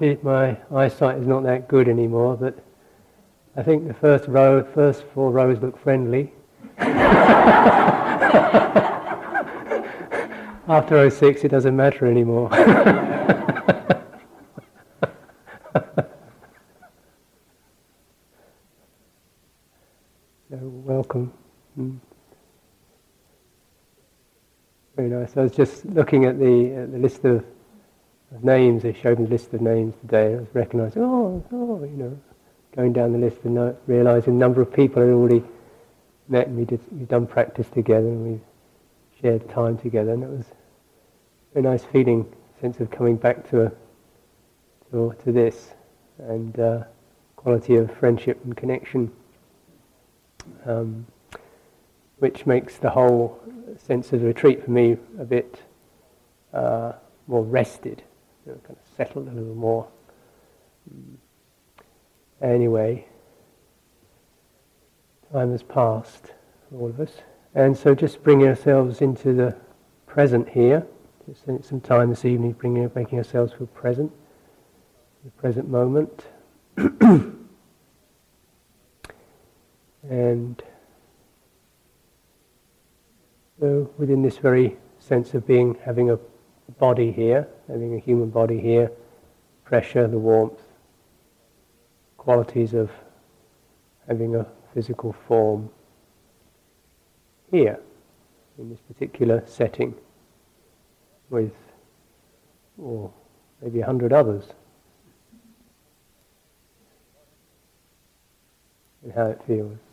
My eyesight is not that good anymore, but I think the first row, first four rows look friendly. After 06, it doesn't matter anymore. so, welcome. Mm. Very nice. I was just looking at the, at the list of names. They showed me the list of names today. and I was recognising, oh, oh, you know, going down the list and realising a number of people I had already met and we did, we've done practice together and we've shared time together. And it was a nice feeling, sense of coming back to, a, to, to this and uh, quality of friendship and connection. Um, which makes the whole sense of the retreat for me a bit uh, more rested, you know, kind of settled a little more. Mm. Anyway, time has passed for all of us, and so just bringing ourselves into the present here. Just spend some time this evening bringing, making ourselves feel present, the present moment, and. So within this very sense of being, having a body here, having a human body here, pressure, the warmth, qualities of having a physical form here, in this particular setting, with, or maybe a hundred others, and how it feels.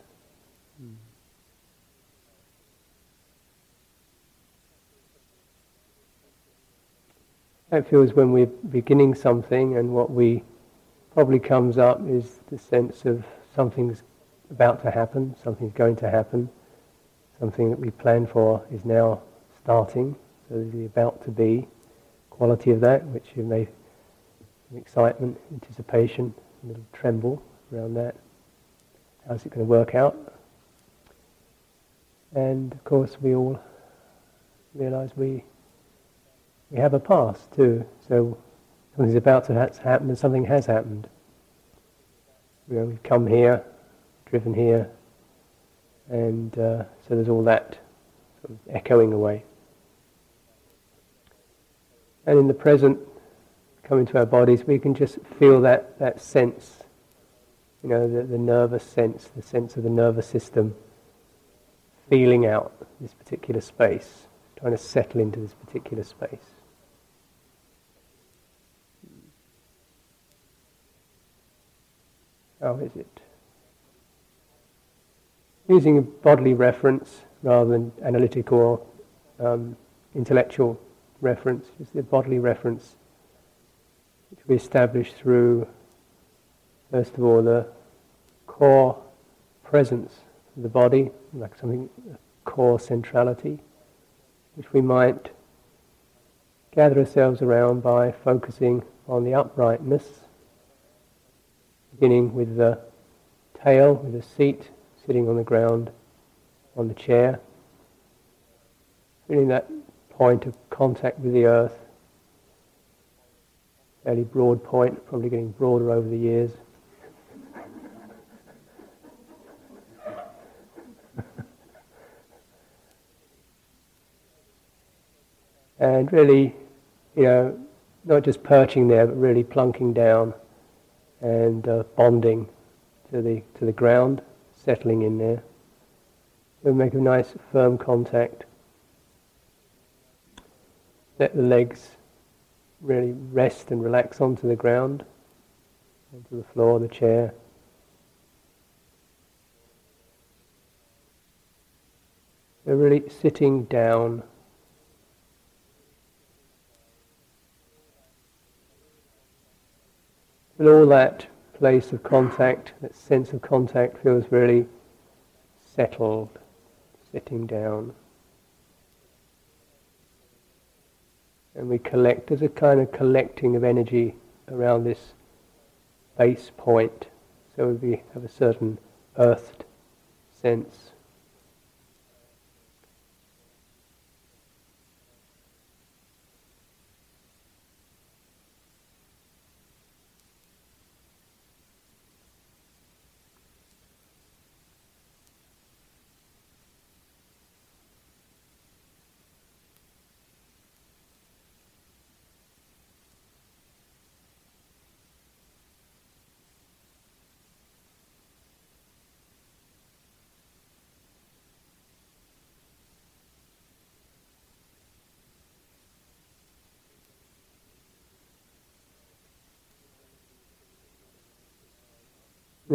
That feels when we're beginning something, and what we probably comes up is the sense of something's about to happen, something's going to happen, something that we plan for is now starting, so the about to be quality of that, which you may excitement, anticipation, a little tremble around that. How's it going to work out? And of course, we all realize we we have a past too. So something's about to happen, and something has happened. You know, we've come here, driven here, and uh, so there's all that sort of echoing away. And in the present, coming to our bodies, we can just feel that, that sense, you know, the, the nervous sense, the sense of the nervous system feeling out this particular space, trying to settle into this particular space. How is it? Using a bodily reference rather than analytical or um, intellectual reference, just the bodily reference which we establish through, first of all, the core presence of the body, like something, core centrality, which we might gather ourselves around by focusing on the uprightness, beginning with the tail, with the seat sitting on the ground, on the chair, feeling that point of contact with the earth, fairly broad point, probably getting broader over the years. and really, you know, not just perching there, but really plunking down and uh, bonding to the to the ground, settling in there. We'll make a nice firm contact. Let the legs really rest and relax onto the ground, onto the floor, the chair. They're really sitting down. But all that place of contact, that sense of contact feels really settled, sitting down. and we collect as a kind of collecting of energy around this base point. So we have a certain earthed sense.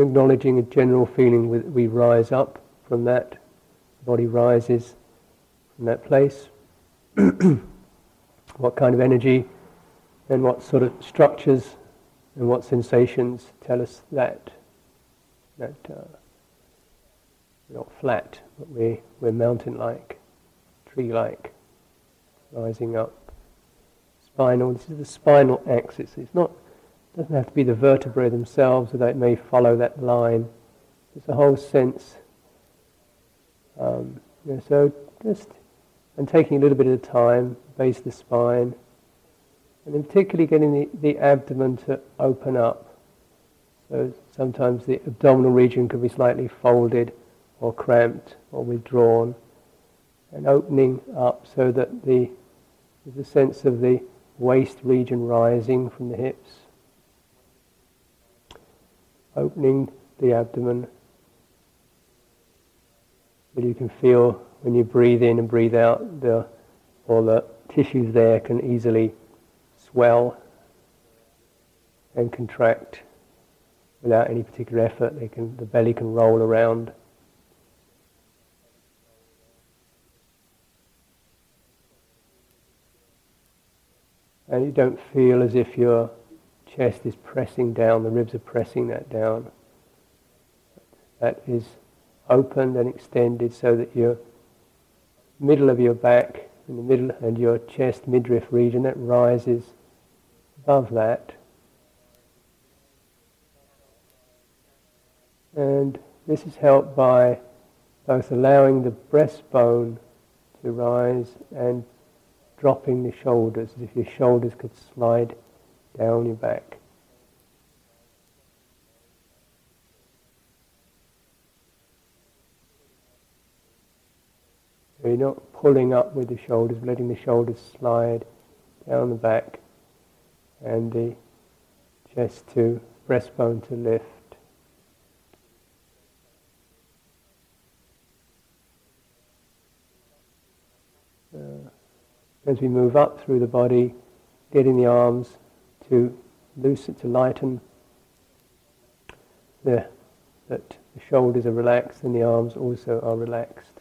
Acknowledging a general feeling that we rise up from that, the body rises from that place. what kind of energy and what sort of structures and what sensations tell us that that uh, we're not flat, but we, we're mountain-like, tree-like, rising up. Spinal, this is the spinal axis. It's not doesn't have to be the vertebrae themselves, although it may follow that line. It's a whole sense. Um, you know, so just and taking a little bit of time, base the spine, and then particularly getting the, the abdomen to open up. So sometimes the abdominal region could be slightly folded or cramped or withdrawn, and opening up so that the there's a sense of the waist region rising from the hips opening the abdomen. But you can feel when you breathe in and breathe out, the, all the tissues there can easily swell and contract without any particular effort. They can, the belly can roll around. And you don't feel as if you're chest is pressing down, the ribs are pressing that down. That is opened and extended so that you're middle of your back, in the middle, and your chest midriff region that rises above that. And this is helped by both allowing the breastbone to rise and dropping the shoulders, as if your shoulders could slide down your back. So you're not pulling up with the shoulders, letting the shoulders slide down the back and the chest to breastbone to lift. Uh, as we move up through the body, getting the arms to loosen, to lighten, the, that the shoulders are relaxed and the arms also are relaxed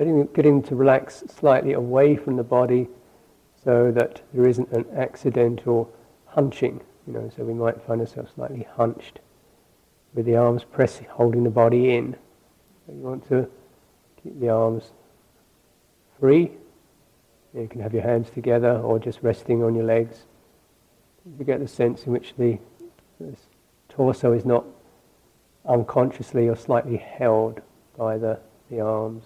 getting, getting to relax slightly away from the body so that there isn't an accidental hunching. You know, so we might find ourselves slightly hunched with the arms pressing, holding the body in. So you want to keep the arms free. You can have your hands together or just resting on your legs. You get the sense in which the torso is not unconsciously or slightly held by the, the arms.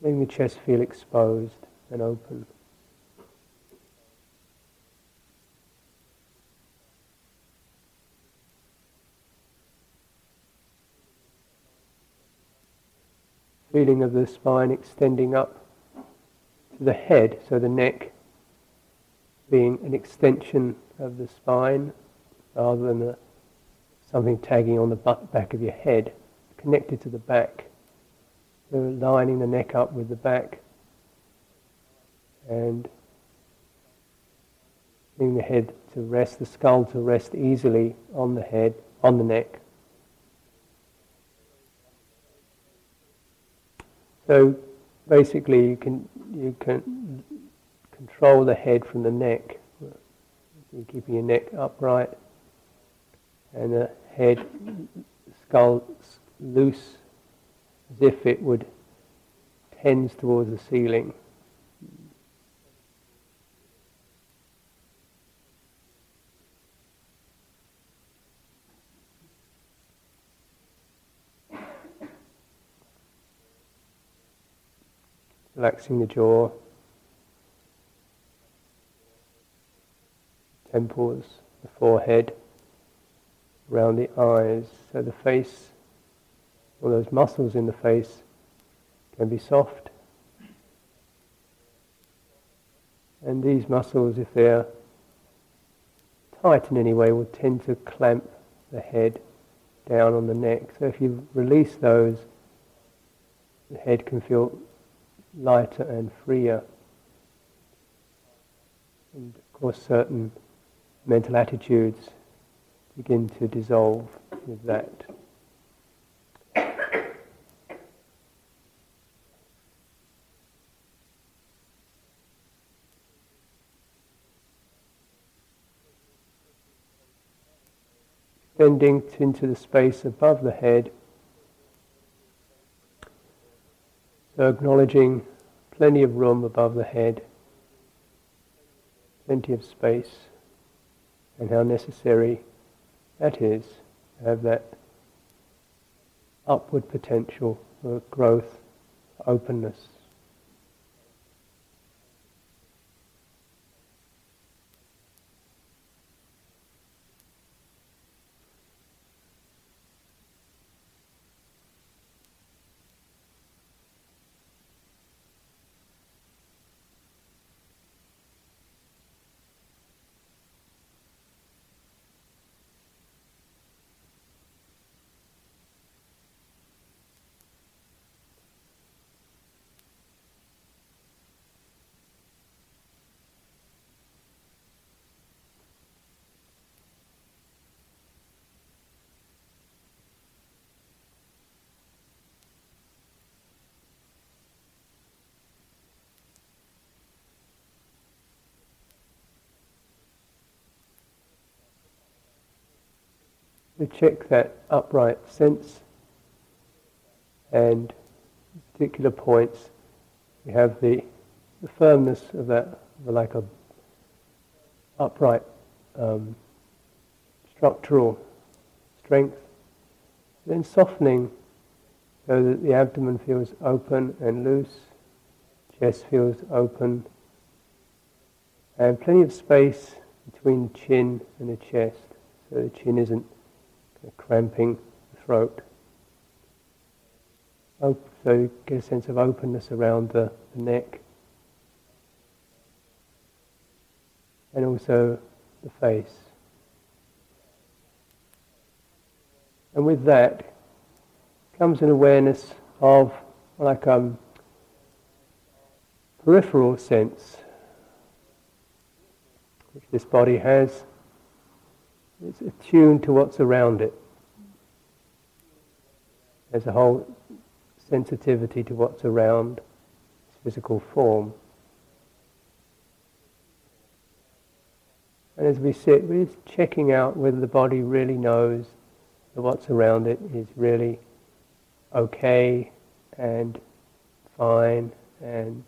Letting the chest feel exposed and open. Feeling of the spine extending up the head, so the neck being an extension of the spine rather than something tagging on the back of your head, connected to the back. So lining the neck up with the back and bring the head to rest, the skull to rest easily on the head, on the neck. So basically you can you can control the head from the neck. You're keeping your neck upright and the head, skull loose as if it would tends towards the ceiling. Relaxing the jaw, temples, the forehead, around the eyes, so the face all those muscles in the face can be soft. And these muscles, if they're tight in any way, will tend to clamp the head down on the neck. So if you release those, the head can feel lighter and freer. And of course, certain mental attitudes begin to dissolve with that. extending into the space above the head. So acknowledging plenty of room above the head, plenty of space, and how necessary that is to have that upward potential for growth, openness. To check that upright sense and particular points, we have the, the firmness of that, like a upright um, structural strength, then softening so that the abdomen feels open and loose, chest feels open, and plenty of space between the chin and the chest, so the chin isn't cramping the throat. So you get a sense of openness around the, the neck. And also the face. And with that comes an awareness of like a um, peripheral sense which this body has. It's attuned to what's around it. There's a whole sensitivity to what's around its physical form. And as we sit, we're just checking out whether the body really knows that what's around it is really okay and fine and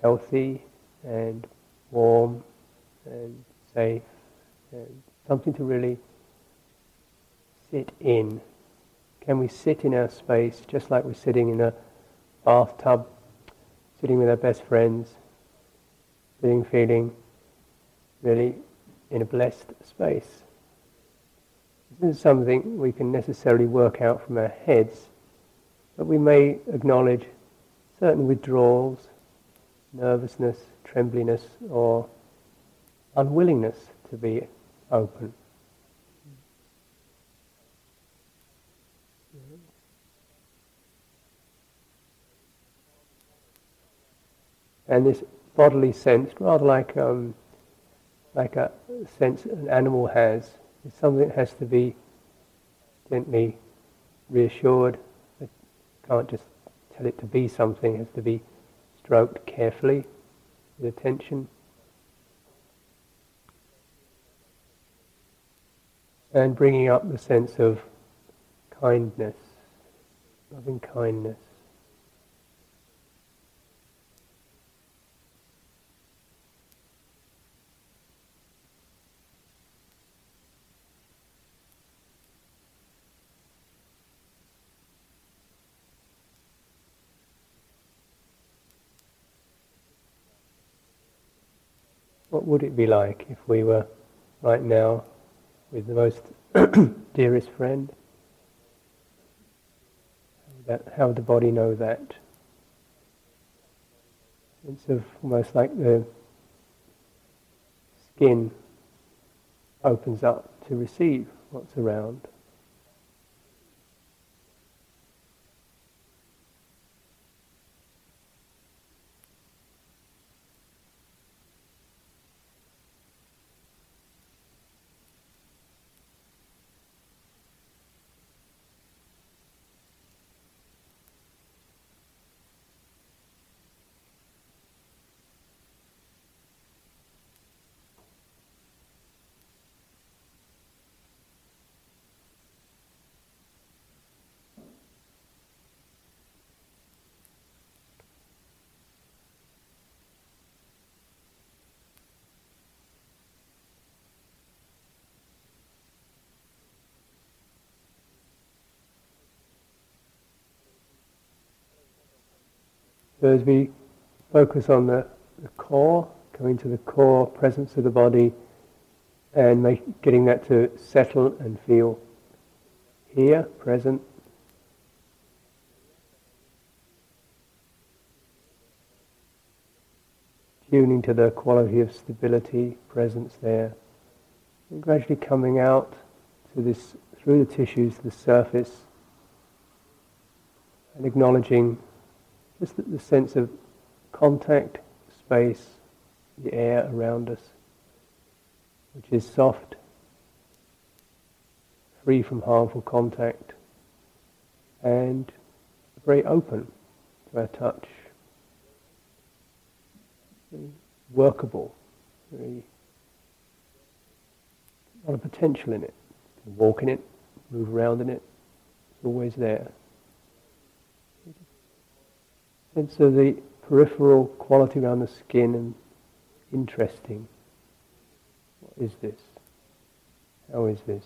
healthy and warm and safe and something to really sit in. Can we sit in our space just like we're sitting in a bathtub, sitting with our best friends, sitting feeling really in a blessed space? This isn't something we can necessarily work out from our heads, but we may acknowledge certain withdrawals, nervousness, trembliness, or unwillingness to be open. And this bodily sense, rather like um, like a sense an animal has, is something that has to be gently reassured. It can't just tell it to be something; it has to be stroked carefully with attention. And bringing up the sense of kindness, loving kindness. What would it be like if we were right now with the most dearest friend. That, how the body know that? It's of almost like the skin opens up to receive what's around. So as we focus on the, the core, coming to the core presence of the body, and make, getting that to settle and feel here, present. Tuning to the quality of stability, presence there, and gradually coming out to this through the tissues, the surface, and acknowledging just the, the sense of contact, space, the air around us, which is soft, free from harmful contact, and very open to our touch, very workable, very a lot of potential in it. Walk in it, move around in it, it's always there sense so the peripheral quality around the skin and interesting. What is this? How is this?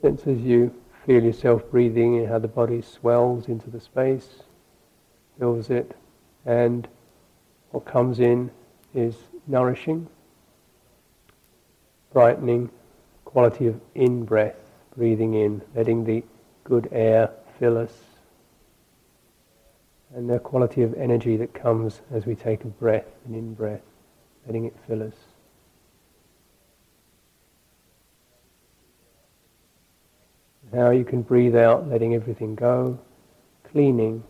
Sense as you feel yourself breathing and how the body swells into the space, fills it, and what comes in is nourishing, brightening, quality of in breath, breathing in, letting the good air fill us, and the quality of energy that comes as we take a breath, an in breath, letting it fill us. Now you can breathe out, letting everything go, cleaning,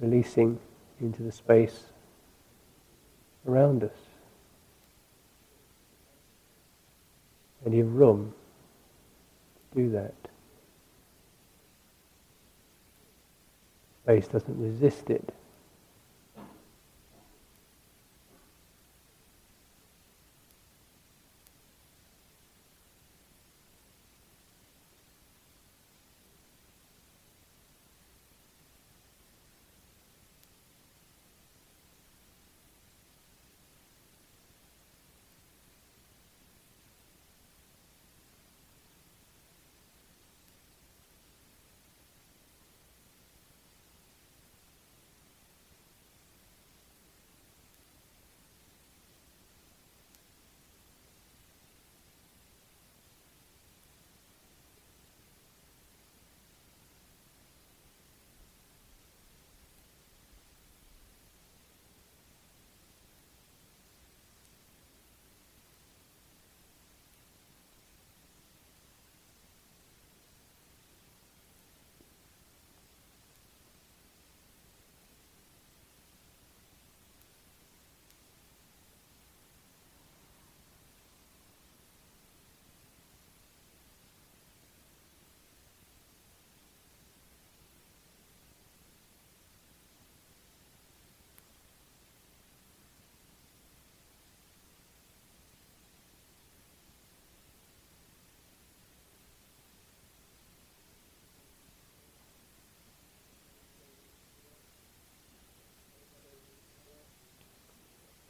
releasing into the space around us. And you have room to do that. Space doesn't resist it.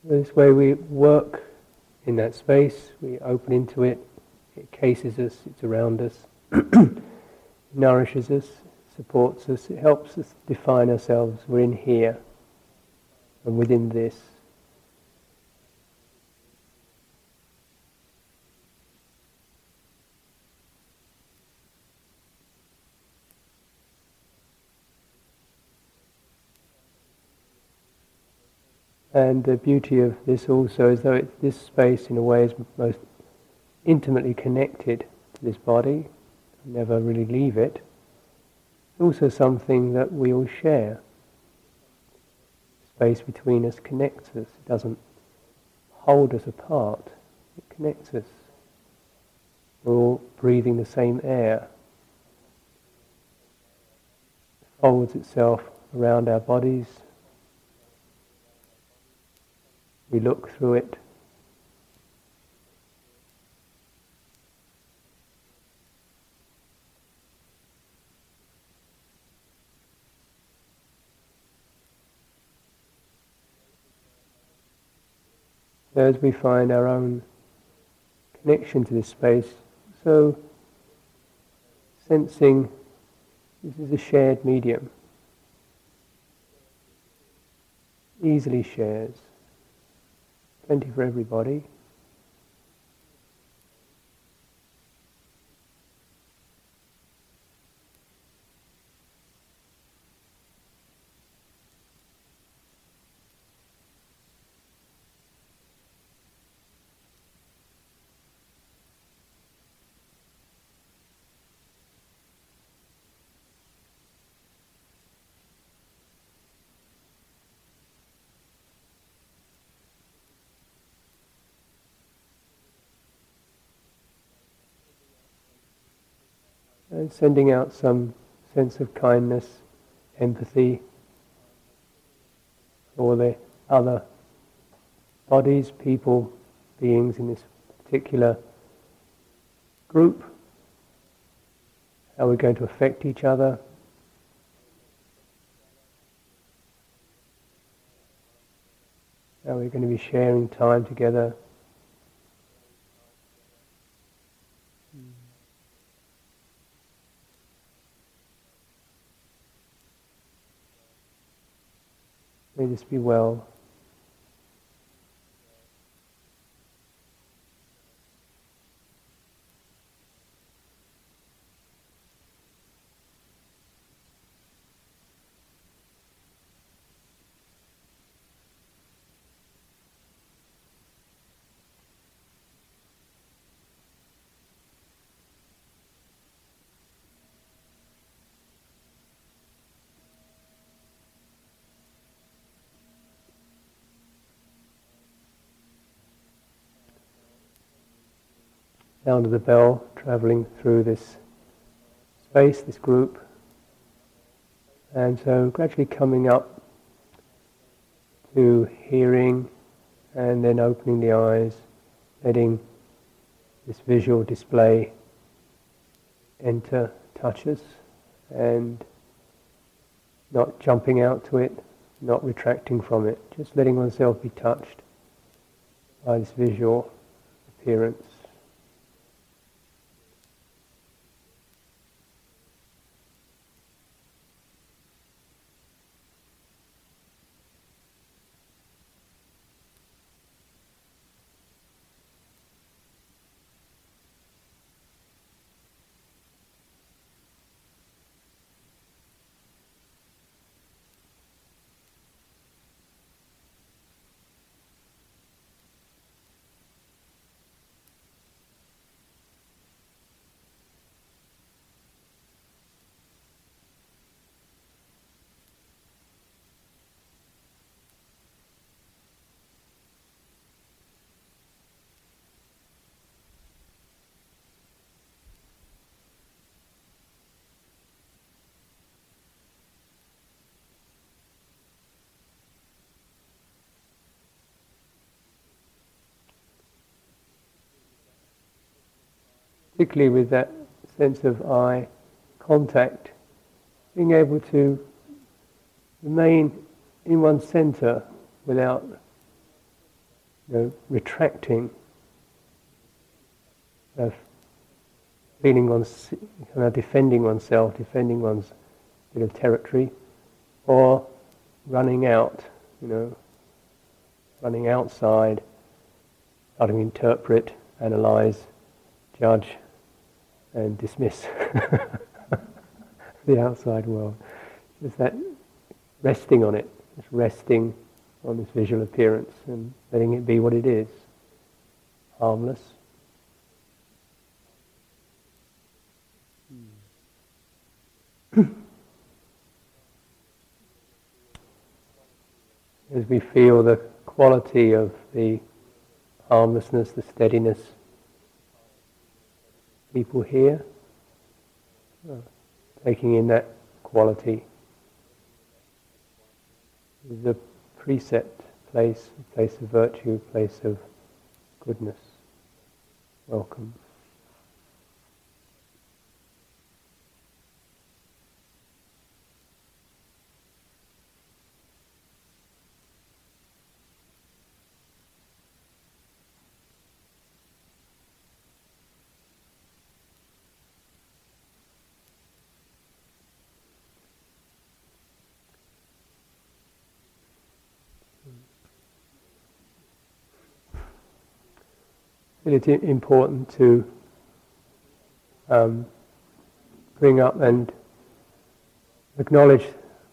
This way we work in that space, we open into it, it cases us, it's around us, nourishes us, supports us, it helps us define ourselves. We're in here and within this. And the beauty of this also is that this space in a way is most intimately connected to this body, never really leave it. It's also something that we all share. Space between us connects us, it doesn't hold us apart, it connects us. We're all breathing the same air. It folds itself around our bodies, we look through it. As we find our own connection to this space, so sensing this is a shared medium, easily shares plenty for everybody. And sending out some sense of kindness, empathy for the other bodies, people, beings in this particular group, how we're going to affect each other. How we're going to be sharing time together. May this be well. Sound of the bell traveling through this space, this group. And so gradually coming up to hearing and then opening the eyes, letting this visual display enter, touch us, and not jumping out to it, not retracting from it, just letting oneself be touched by this visual appearance. Particularly with that sense of eye contact, being able to remain in one center without you know, retracting, uh, feeling one's, kind of defending oneself, defending one's bit of territory, or running out, you know, running outside, starting to interpret, analyze, judge, and dismiss the outside world. Just that resting on it, just resting on this visual appearance and letting it be what it is, harmless. As we feel the quality of the harmlessness, the steadiness people here, uh, taking in that quality. The precept place, place of virtue, place of goodness. Welcome. It's important to um, bring up and acknowledge,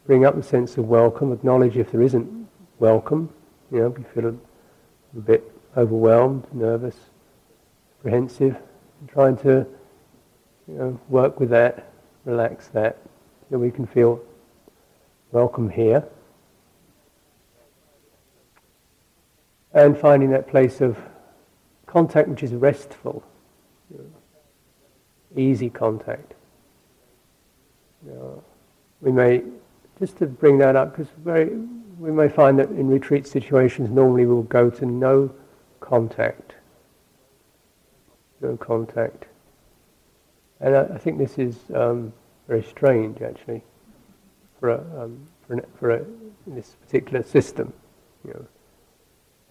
bring up the sense of welcome, acknowledge if there isn't welcome, you know, we feel a, a bit overwhelmed, nervous, apprehensive, trying to you know, work with that, relax that, so we can feel welcome here. And finding that place of contact which is restful, easy contact, You know, we may, just to bring that up, because we may find that in retreat situations normally we'll go to no contact. No contact. And I, I think this is um, very strange actually for, a, um, for, an, for a, this particular system. You know,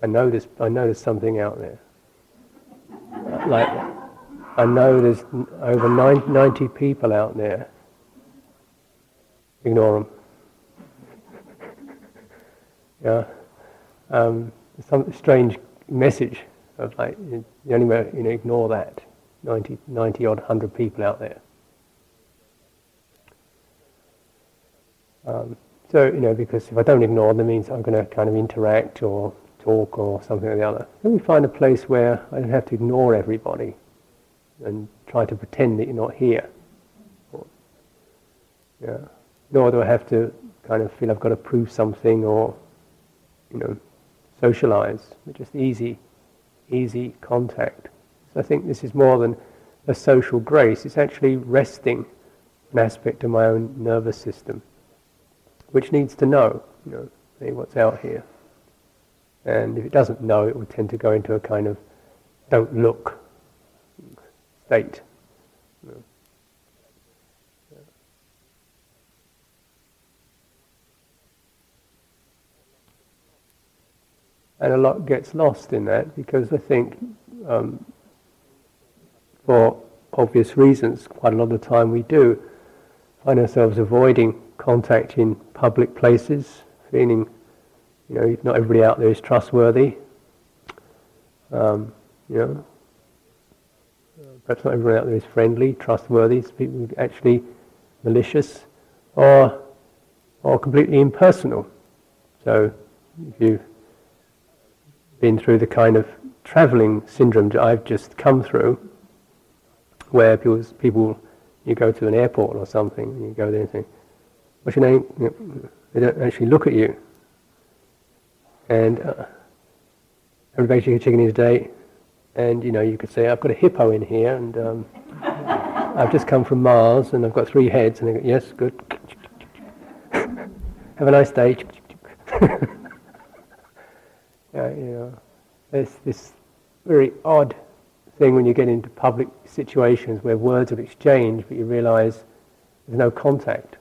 I know, this, I know there's something out there. Like, I know there's over 90 people out there. Ignore them. yeah. Um, some strange message of like, the only way, you know, ignore that. 90, 90 odd 100 people out there. Um, so, you know, because if I don't ignore them, it means I'm going to kind of interact or talk or something or the other. Let me find a place where I don't have to ignore everybody and try to pretend that you're not here. Or, yeah. Nor do I have to kind of feel I've got to prove something or, you know, socialize. But just easy, easy contact. So I think this is more than a social grace. It's actually resting an aspect of my own nervous system, which needs to know, you know, hey, what's out here. And if it doesn't know, it will tend to go into a kind of don't look state. And a lot gets lost in that because I think, um, for obvious reasons, quite a lot of the time we do find ourselves avoiding contact in public places, feeling you know, not everybody out there is trustworthy. Um, you know, perhaps not everyone out there is friendly, trustworthy. People actually malicious, or or completely impersonal. So, if you've been through the kind of travelling syndrome that I've just come through, where people, people you go to an airport or something, and you go there and say, "What's your name?" They don't actually look at you and uh, everybody's chicken is day, and you know you could say I've got a hippo in here, and um, I've just come from Mars, and I've got three heads, and they go, yes, good. Have a nice day. yeah, you know, there's this very odd thing when you get into public situations where words are exchanged, but you realise there's no contact.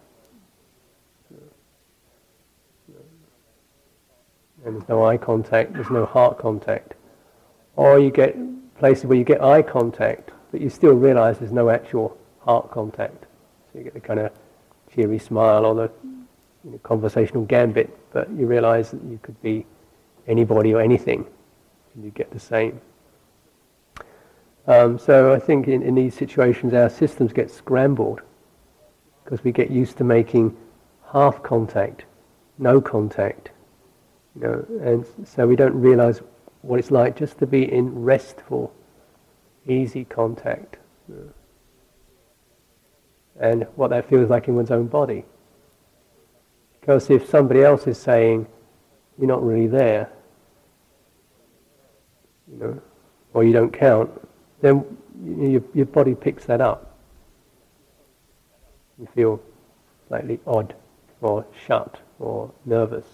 And there's no eye contact, there's no heart contact. Or you get places where you get eye contact, but you still realize there's no actual heart contact. So you get the kind of cheery smile or the you know, conversational gambit, but you realize that you could be anybody or anything, and you get the same. Um, so I think in, in these situations our systems get scrambled because we get used to making half contact, no contact, you know, and so we don't realize what it's like just to be in restful, easy contact. And what that feels like in one's own body. Because if somebody else is saying, you're not really there, you know, or you don't count, then your, your body picks that up. You feel slightly odd or shut or nervous.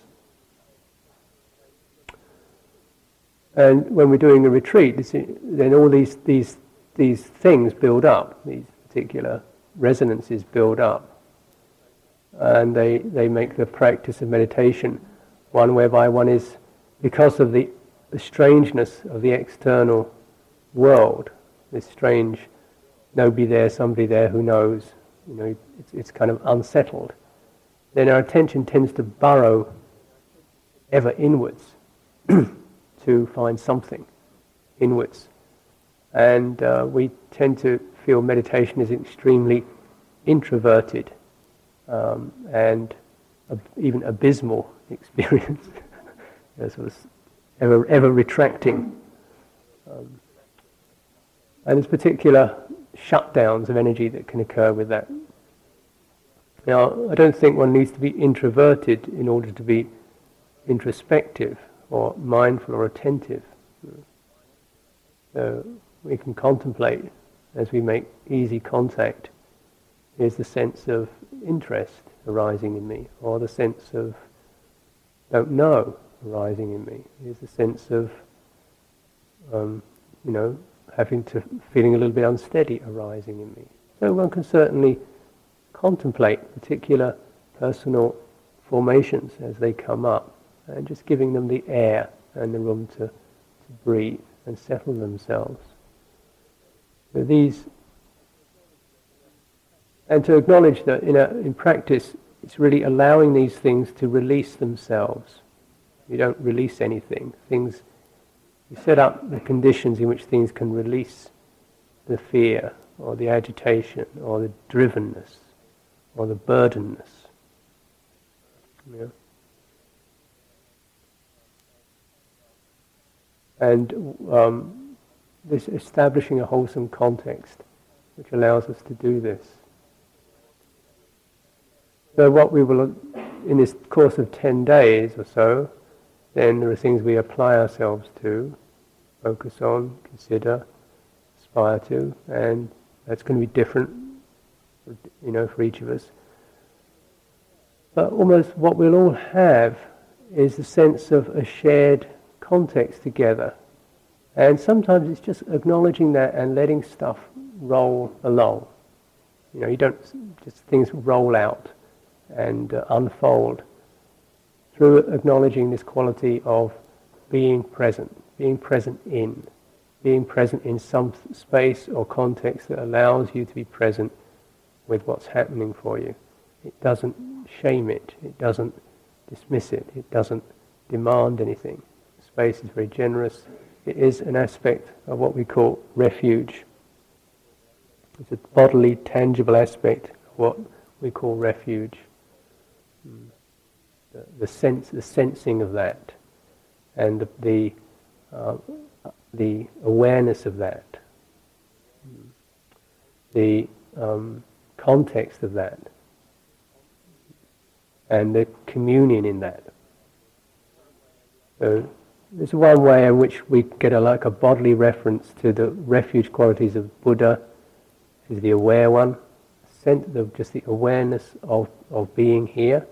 And when we're doing a retreat, then all these, these, these things build up, these particular resonances build up. And they, they make the practice of meditation one whereby one is, because of the, the strangeness of the external world, this strange nobody there, somebody there who knows, you know, it's, it's kind of unsettled, then our attention tends to burrow ever inwards. to find something inwards. And uh, we tend to feel meditation is extremely introverted um, and ab- even abysmal experience, sort of ever, ever retracting. Um, and there's particular shutdowns of energy that can occur with that. Now, I don't think one needs to be introverted in order to be introspective or mindful or attentive. So we can contemplate as we make easy contact is the sense of interest arising in me, or the sense of don't know arising in me. Is the sense of, um, you know, having to feeling a little bit unsteady arising in me. So one can certainly contemplate particular personal formations as they come up, and just giving them the air and the room to, to breathe and settle themselves. So these, and to acknowledge that in, a, in practice, it's really allowing these things to release themselves. You don't release anything. Things, you set up the conditions in which things can release the fear or the agitation or the drivenness or the burdenness. Yeah. And um, this establishing a wholesome context which allows us to do this. So what we will, in this course of 10 days or so, then there are things we apply ourselves to, focus on, consider, aspire to, and that's going to be different, you know, for each of us. But almost what we'll all have is the sense of a shared context together. And sometimes it's just acknowledging that and letting stuff roll along. You know, you don't just things roll out and uh, unfold through acknowledging this quality of being present, being present in, being present in some space or context that allows you to be present with what's happening for you. It doesn't shame it, it doesn't dismiss it, it doesn't demand anything. Space is very generous. It is an aspect of what we call refuge. It's a bodily, tangible aspect of what we call refuge. Mm. The, the, sense, the sensing of that, and the the, uh, the awareness of that, mm. the um, context of that, and the communion in that. So there's one way in which we get a, like a bodily reference to the refuge qualities of Buddha, is the aware one, sense of just the awareness of, of being here.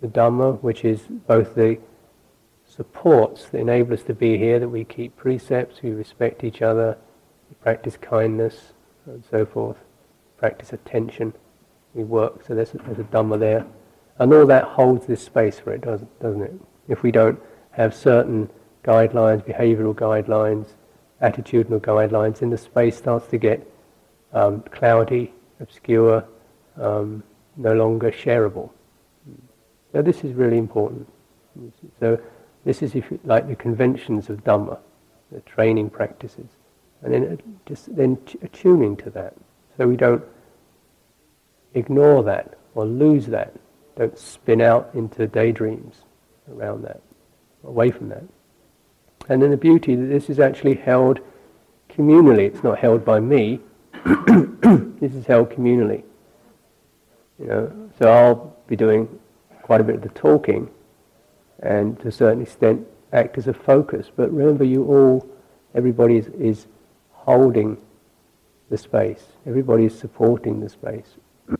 The Dhamma, which is both the supports that enable us to be here, that we keep precepts, we respect each other, we practice kindness, and so forth, practice attention, we work, so there's a, there's a Dhamma there. And all that holds this space for it, doesn't, doesn't it? If we don't have certain guidelines, behavioral guidelines, attitudinal guidelines, then the space starts to get um, cloudy, obscure, um, no longer shareable. So this is really important. So this is, if you like, the conventions of Dhamma, the training practices, and then just then attuning to that, so we don't ignore that or lose that, don't spin out into daydreams around that, away from that. And then the beauty that this is actually held communally. It's not held by me. this is held communally. You know, so I'll be doing quite a bit of the talking, and to a certain extent act as a focus. But remember, you all, everybody is, is holding the space. Everybody is supporting the space.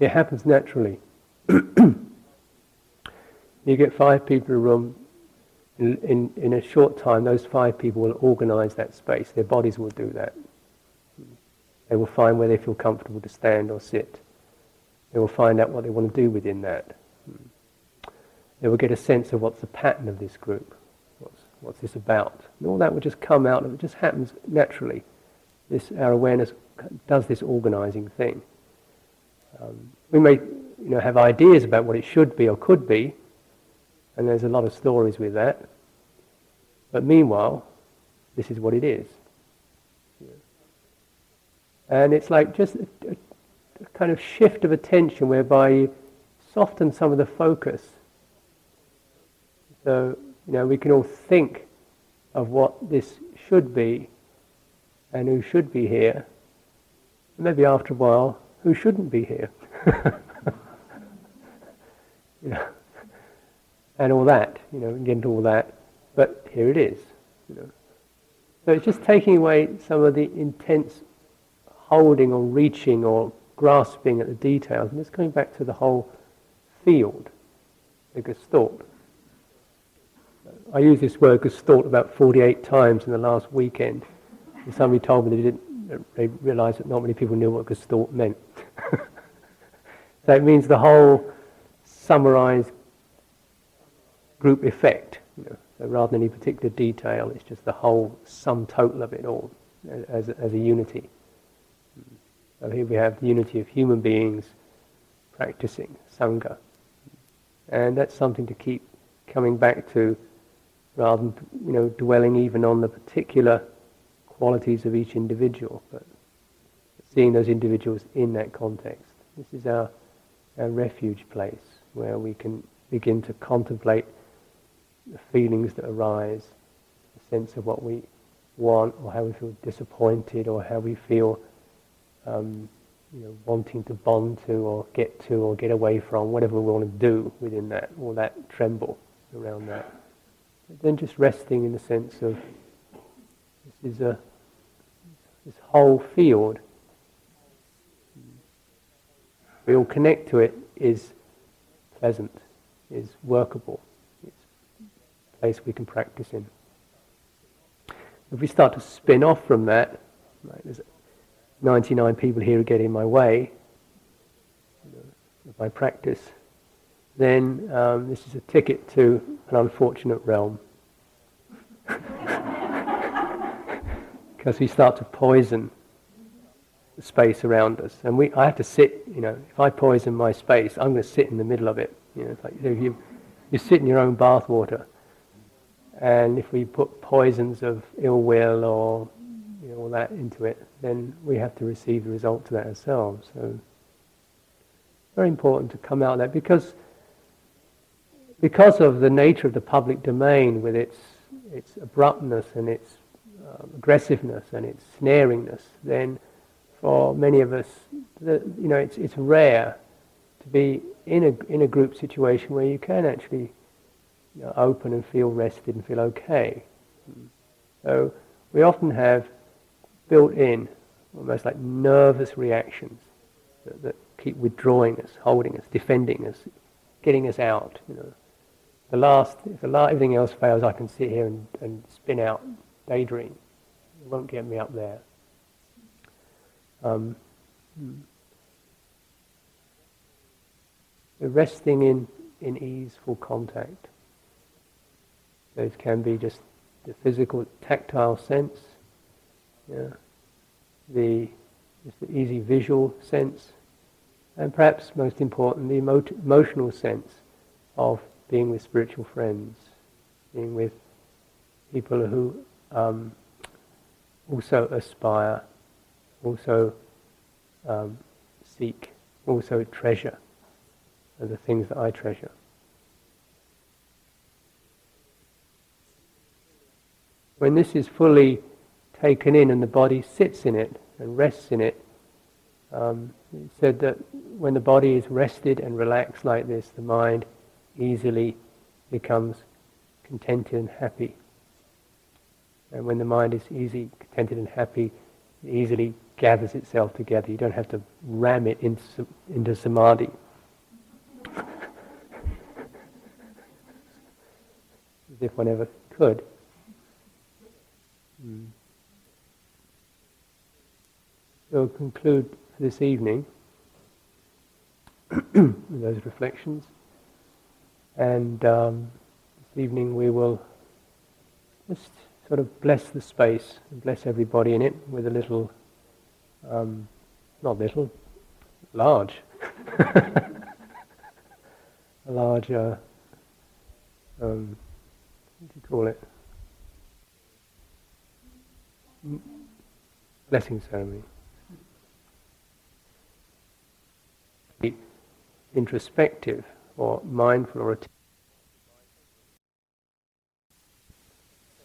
It happens naturally. You get five people in a room, in, in, in a short time, those five people will organize that space. Their bodies will do that. They will find where they feel comfortable to stand or sit. They will find out what they want to do within that. They will get a sense of what's the pattern of this group. What's, what's this about? And all that will just come out. It just happens naturally. This, our awareness does this organizing thing. Um, we may you know, have ideas about what it should be or could be, and there's a lot of stories with that. But meanwhile, this is what it is. And it's like just a, a, kind of shift of attention whereby you soften some of the focus. So, you know, we can all think of what this should be and who should be here. Maybe after a while, who shouldn't be here. you know and all that, you know, get into all that. But here it is, you know. So it's just taking away some of the intense holding or reaching or grasping at the details. And just going back to the whole field, the Gestalt. I used this word Gestalt about 48 times in the last weekend. And somebody told me they didn't they realized that not many people knew what Gestalt meant. so it means the whole summarized group effect. You know. So rather than any particular detail, it's just the whole sum total of it all as, as a unity. So here we have the unity of human beings practicing Sangha. And that's something to keep coming back to rather than you know, dwelling even on the particular qualities of each individual, but seeing those individuals in that context. This is our, our refuge place where we can begin to contemplate the feelings that arise, the sense of what we want or how we feel disappointed or how we feel um, you know, wanting to bond to or get to or get away from, whatever we want to do within that, or that tremble around that. But then just resting in the sense of this is a this whole field. We all connect to it is pleasant, is workable, place we can practice in. If we start to spin off from that, right, there's 99 people here who get in my way my practice, then um, this is a ticket to an unfortunate realm. Because we start to poison the space around us. And we, I have to sit, you know, if I poison my space, I'm going to sit in the middle of it. You know, it's like you, you sit in your own bathwater. And if we put poisons of ill will or you know, all that into it, then we have to receive the result to that ourselves. So very important to come out of that because because of the nature of the public domain with its its abruptness and its um, aggressiveness and its snaringness, then for many of us, the, you know, it's it's rare to be in a in a group situation where you can actually you know, open and feel rested and feel okay. So we often have built in almost like nervous reactions that, that keep withdrawing us, holding us, defending us, getting us out. You know, the last, if the last, everything else fails, I can sit here and, and spin out, daydream. It won't get me up there. Um, resting in, in easeful contact. Those can be just the physical, tactile sense, yeah, the, the easy visual sense, and perhaps most important, the emo- emotional sense of being with spiritual friends, being with people who um, also aspire, also um, seek, also treasure, are the things that I treasure. When this is fully taken in and the body sits in it and rests in it, um, it said that when the body is rested and relaxed like this, the mind easily becomes contented and happy. And when the mind is easy, contented and happy, it easily gathers itself together. You don't have to ram it into, into samadhi. As if one ever could. Mm. We'll conclude this evening with those reflections. And um, this evening we will just sort of bless the space and bless everybody in it with a little, um, not little, large, a large, uh, um, what do you call it? Blessing ceremony. Introspective or mindful or attentive.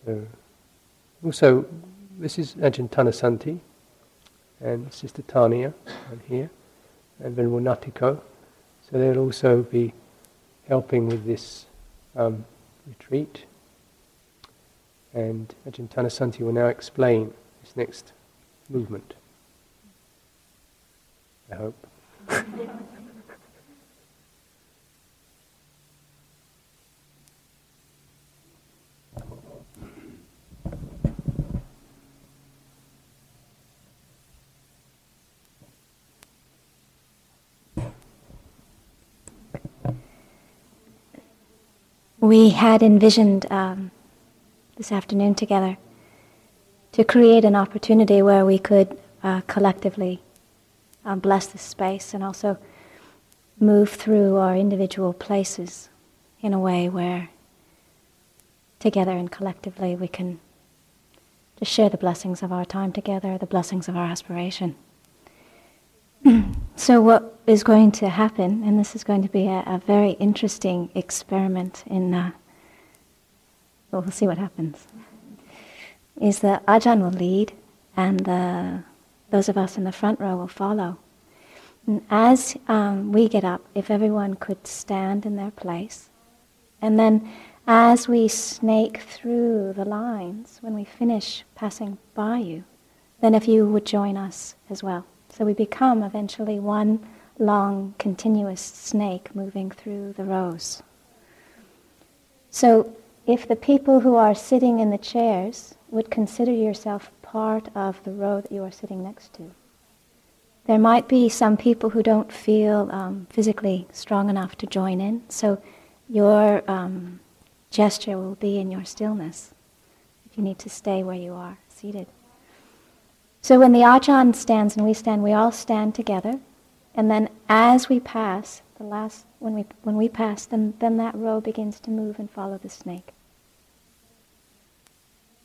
So, also, this is Ajahn Thanasanti and Sister Tania and here and Venerable Natthiko. So they'll also be helping with this um, retreat. And Ajahn Thanasanti will now explain this next movement. I hope. we had envisioned um, this afternoon together to create an opportunity where we could uh, collectively um, bless this space and also move through our individual places in a way where together and collectively we can just share the blessings of our time together, the blessings of our aspiration. so, what is going to happen, and this is going to be a, a very interesting experiment in, uh, well, we'll see what happens, is that Ajahn will lead and the, those of us in the front row will follow. And as um, we get up, if everyone could stand in their place, and then as we snake through the lines, when we finish passing by you, then if you would join us as well. So we become eventually one long, continuous snake moving through the rows. So if the people who are sitting in the chairs would consider yourself part of the row that you are sitting next to. There might be some people who don't feel um, physically strong enough to join in, so your um, gesture will be in your stillness if you need to stay where you are seated. So when the Ajahn stands and we stand, we all stand together. And then as we pass, the last when we when we pass, then, then that row begins to move and follow the snake.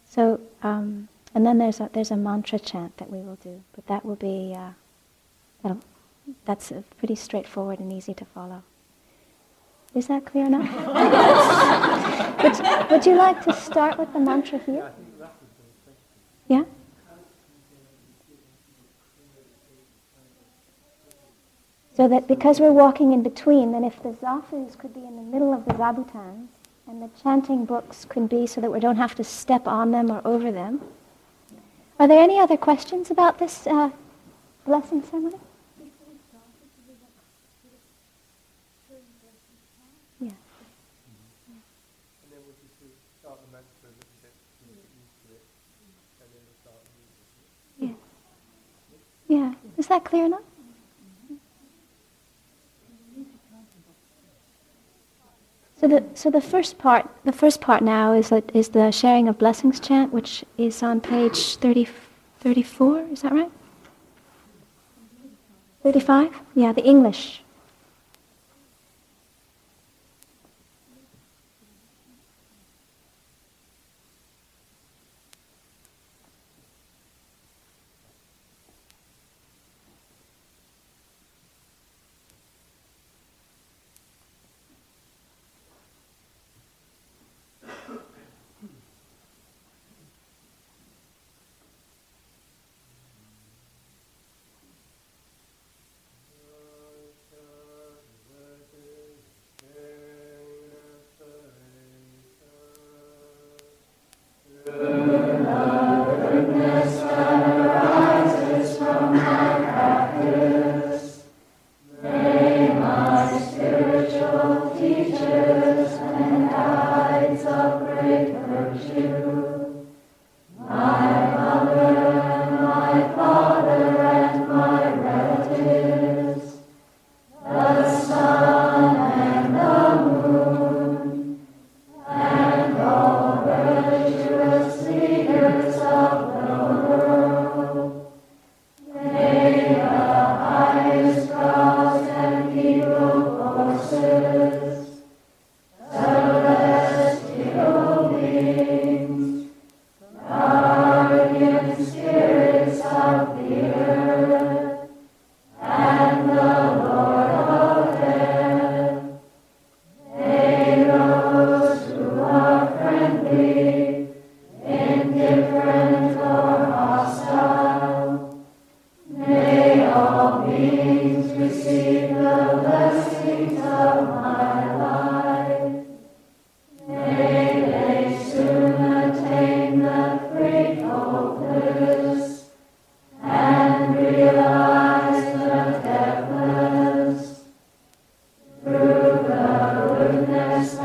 So um, and then there's a there's a mantra chant that we will do, but that will be uh, that's pretty straightforward and easy to follow. Is that clear enough? would, would you like to start with the mantra here? Yeah. So that because we're walking in between, then if the zafus could be in the middle of the zabutons, and the chanting books could be so that we don't have to step on them or over them. Are there any other questions about this uh, blessing ceremony? Yeah. Yeah. Yeah. Is that clear enough? So the so the first part the first part now is is the sharing of blessings chant, which is on page 30, 34, Is that right? Thirty five. Yeah, the English.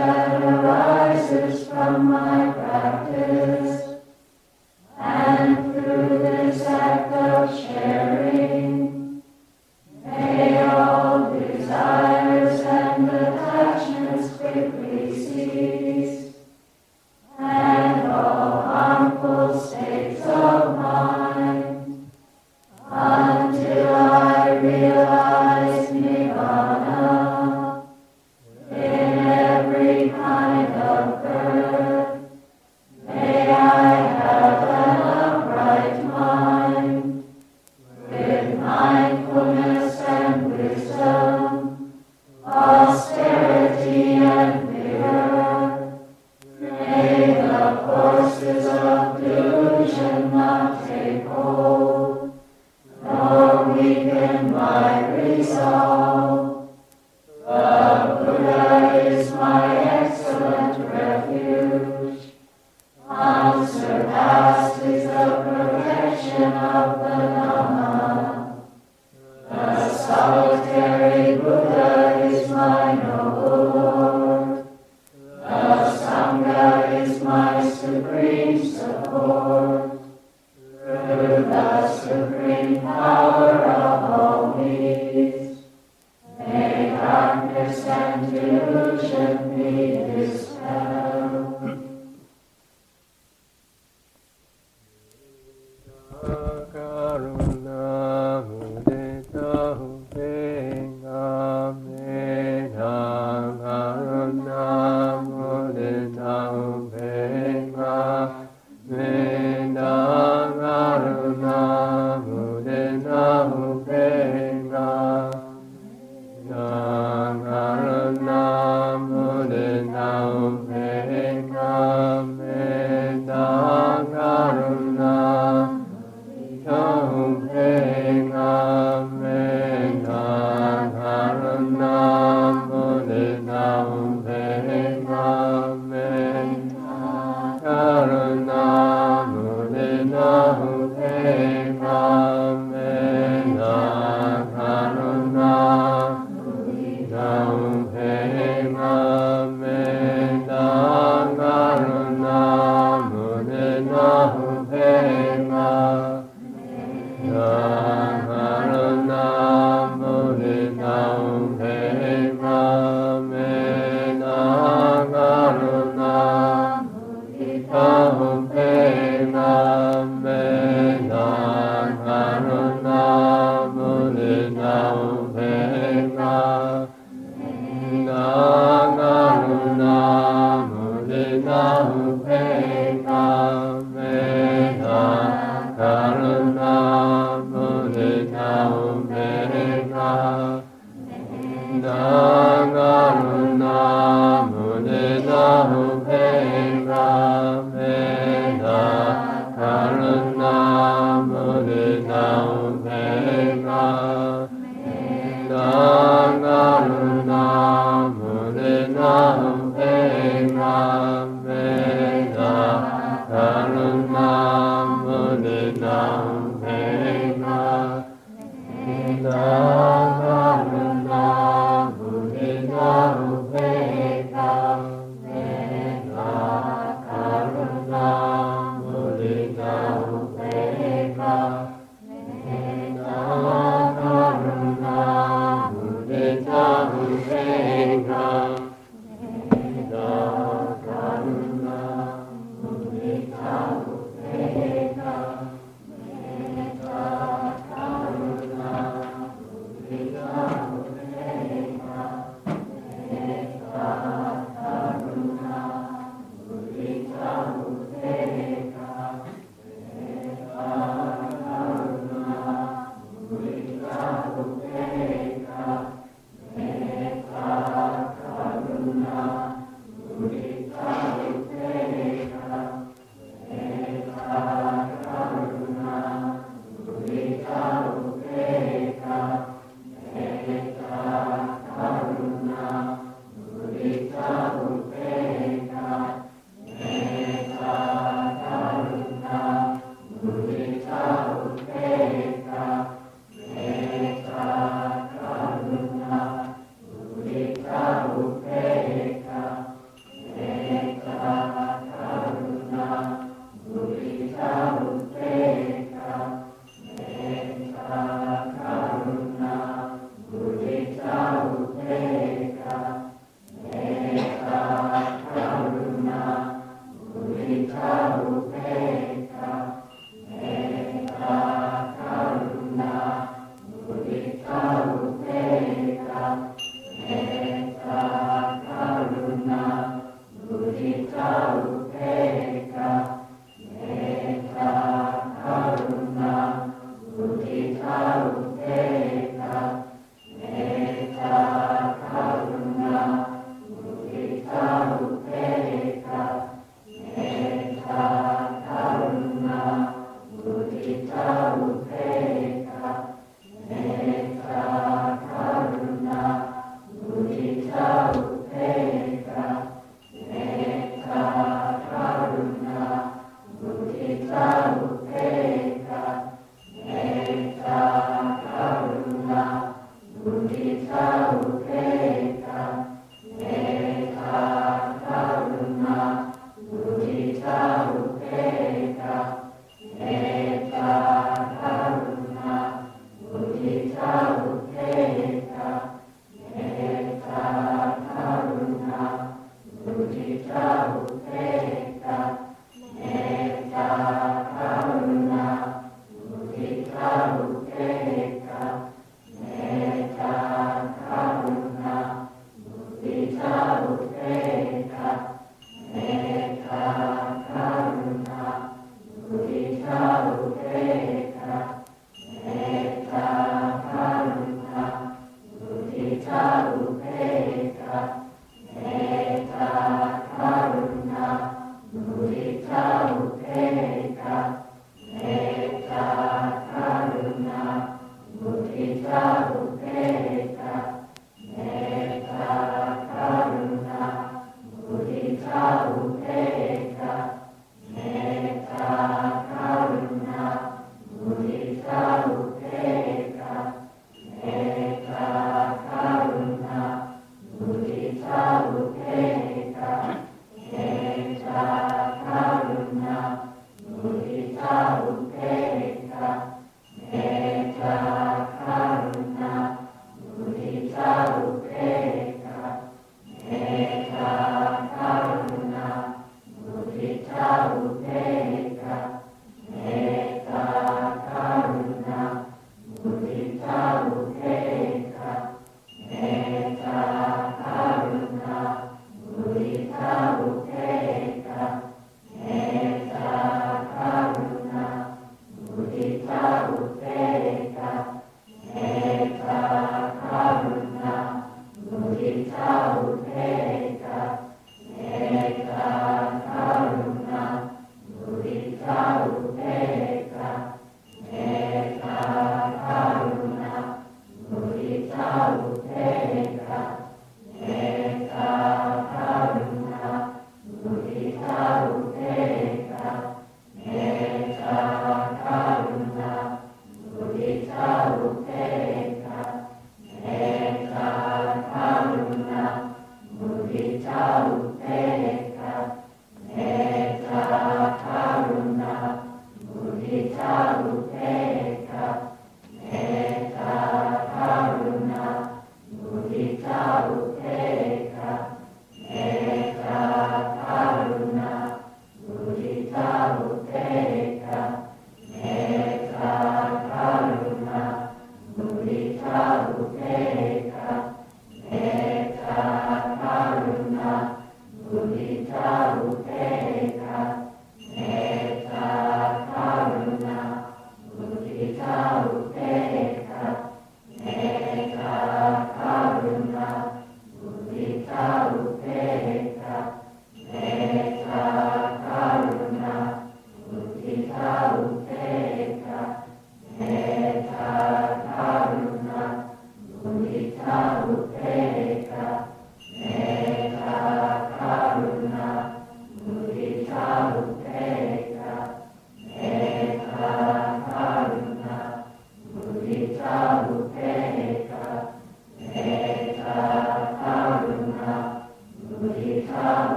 shadow. Amen.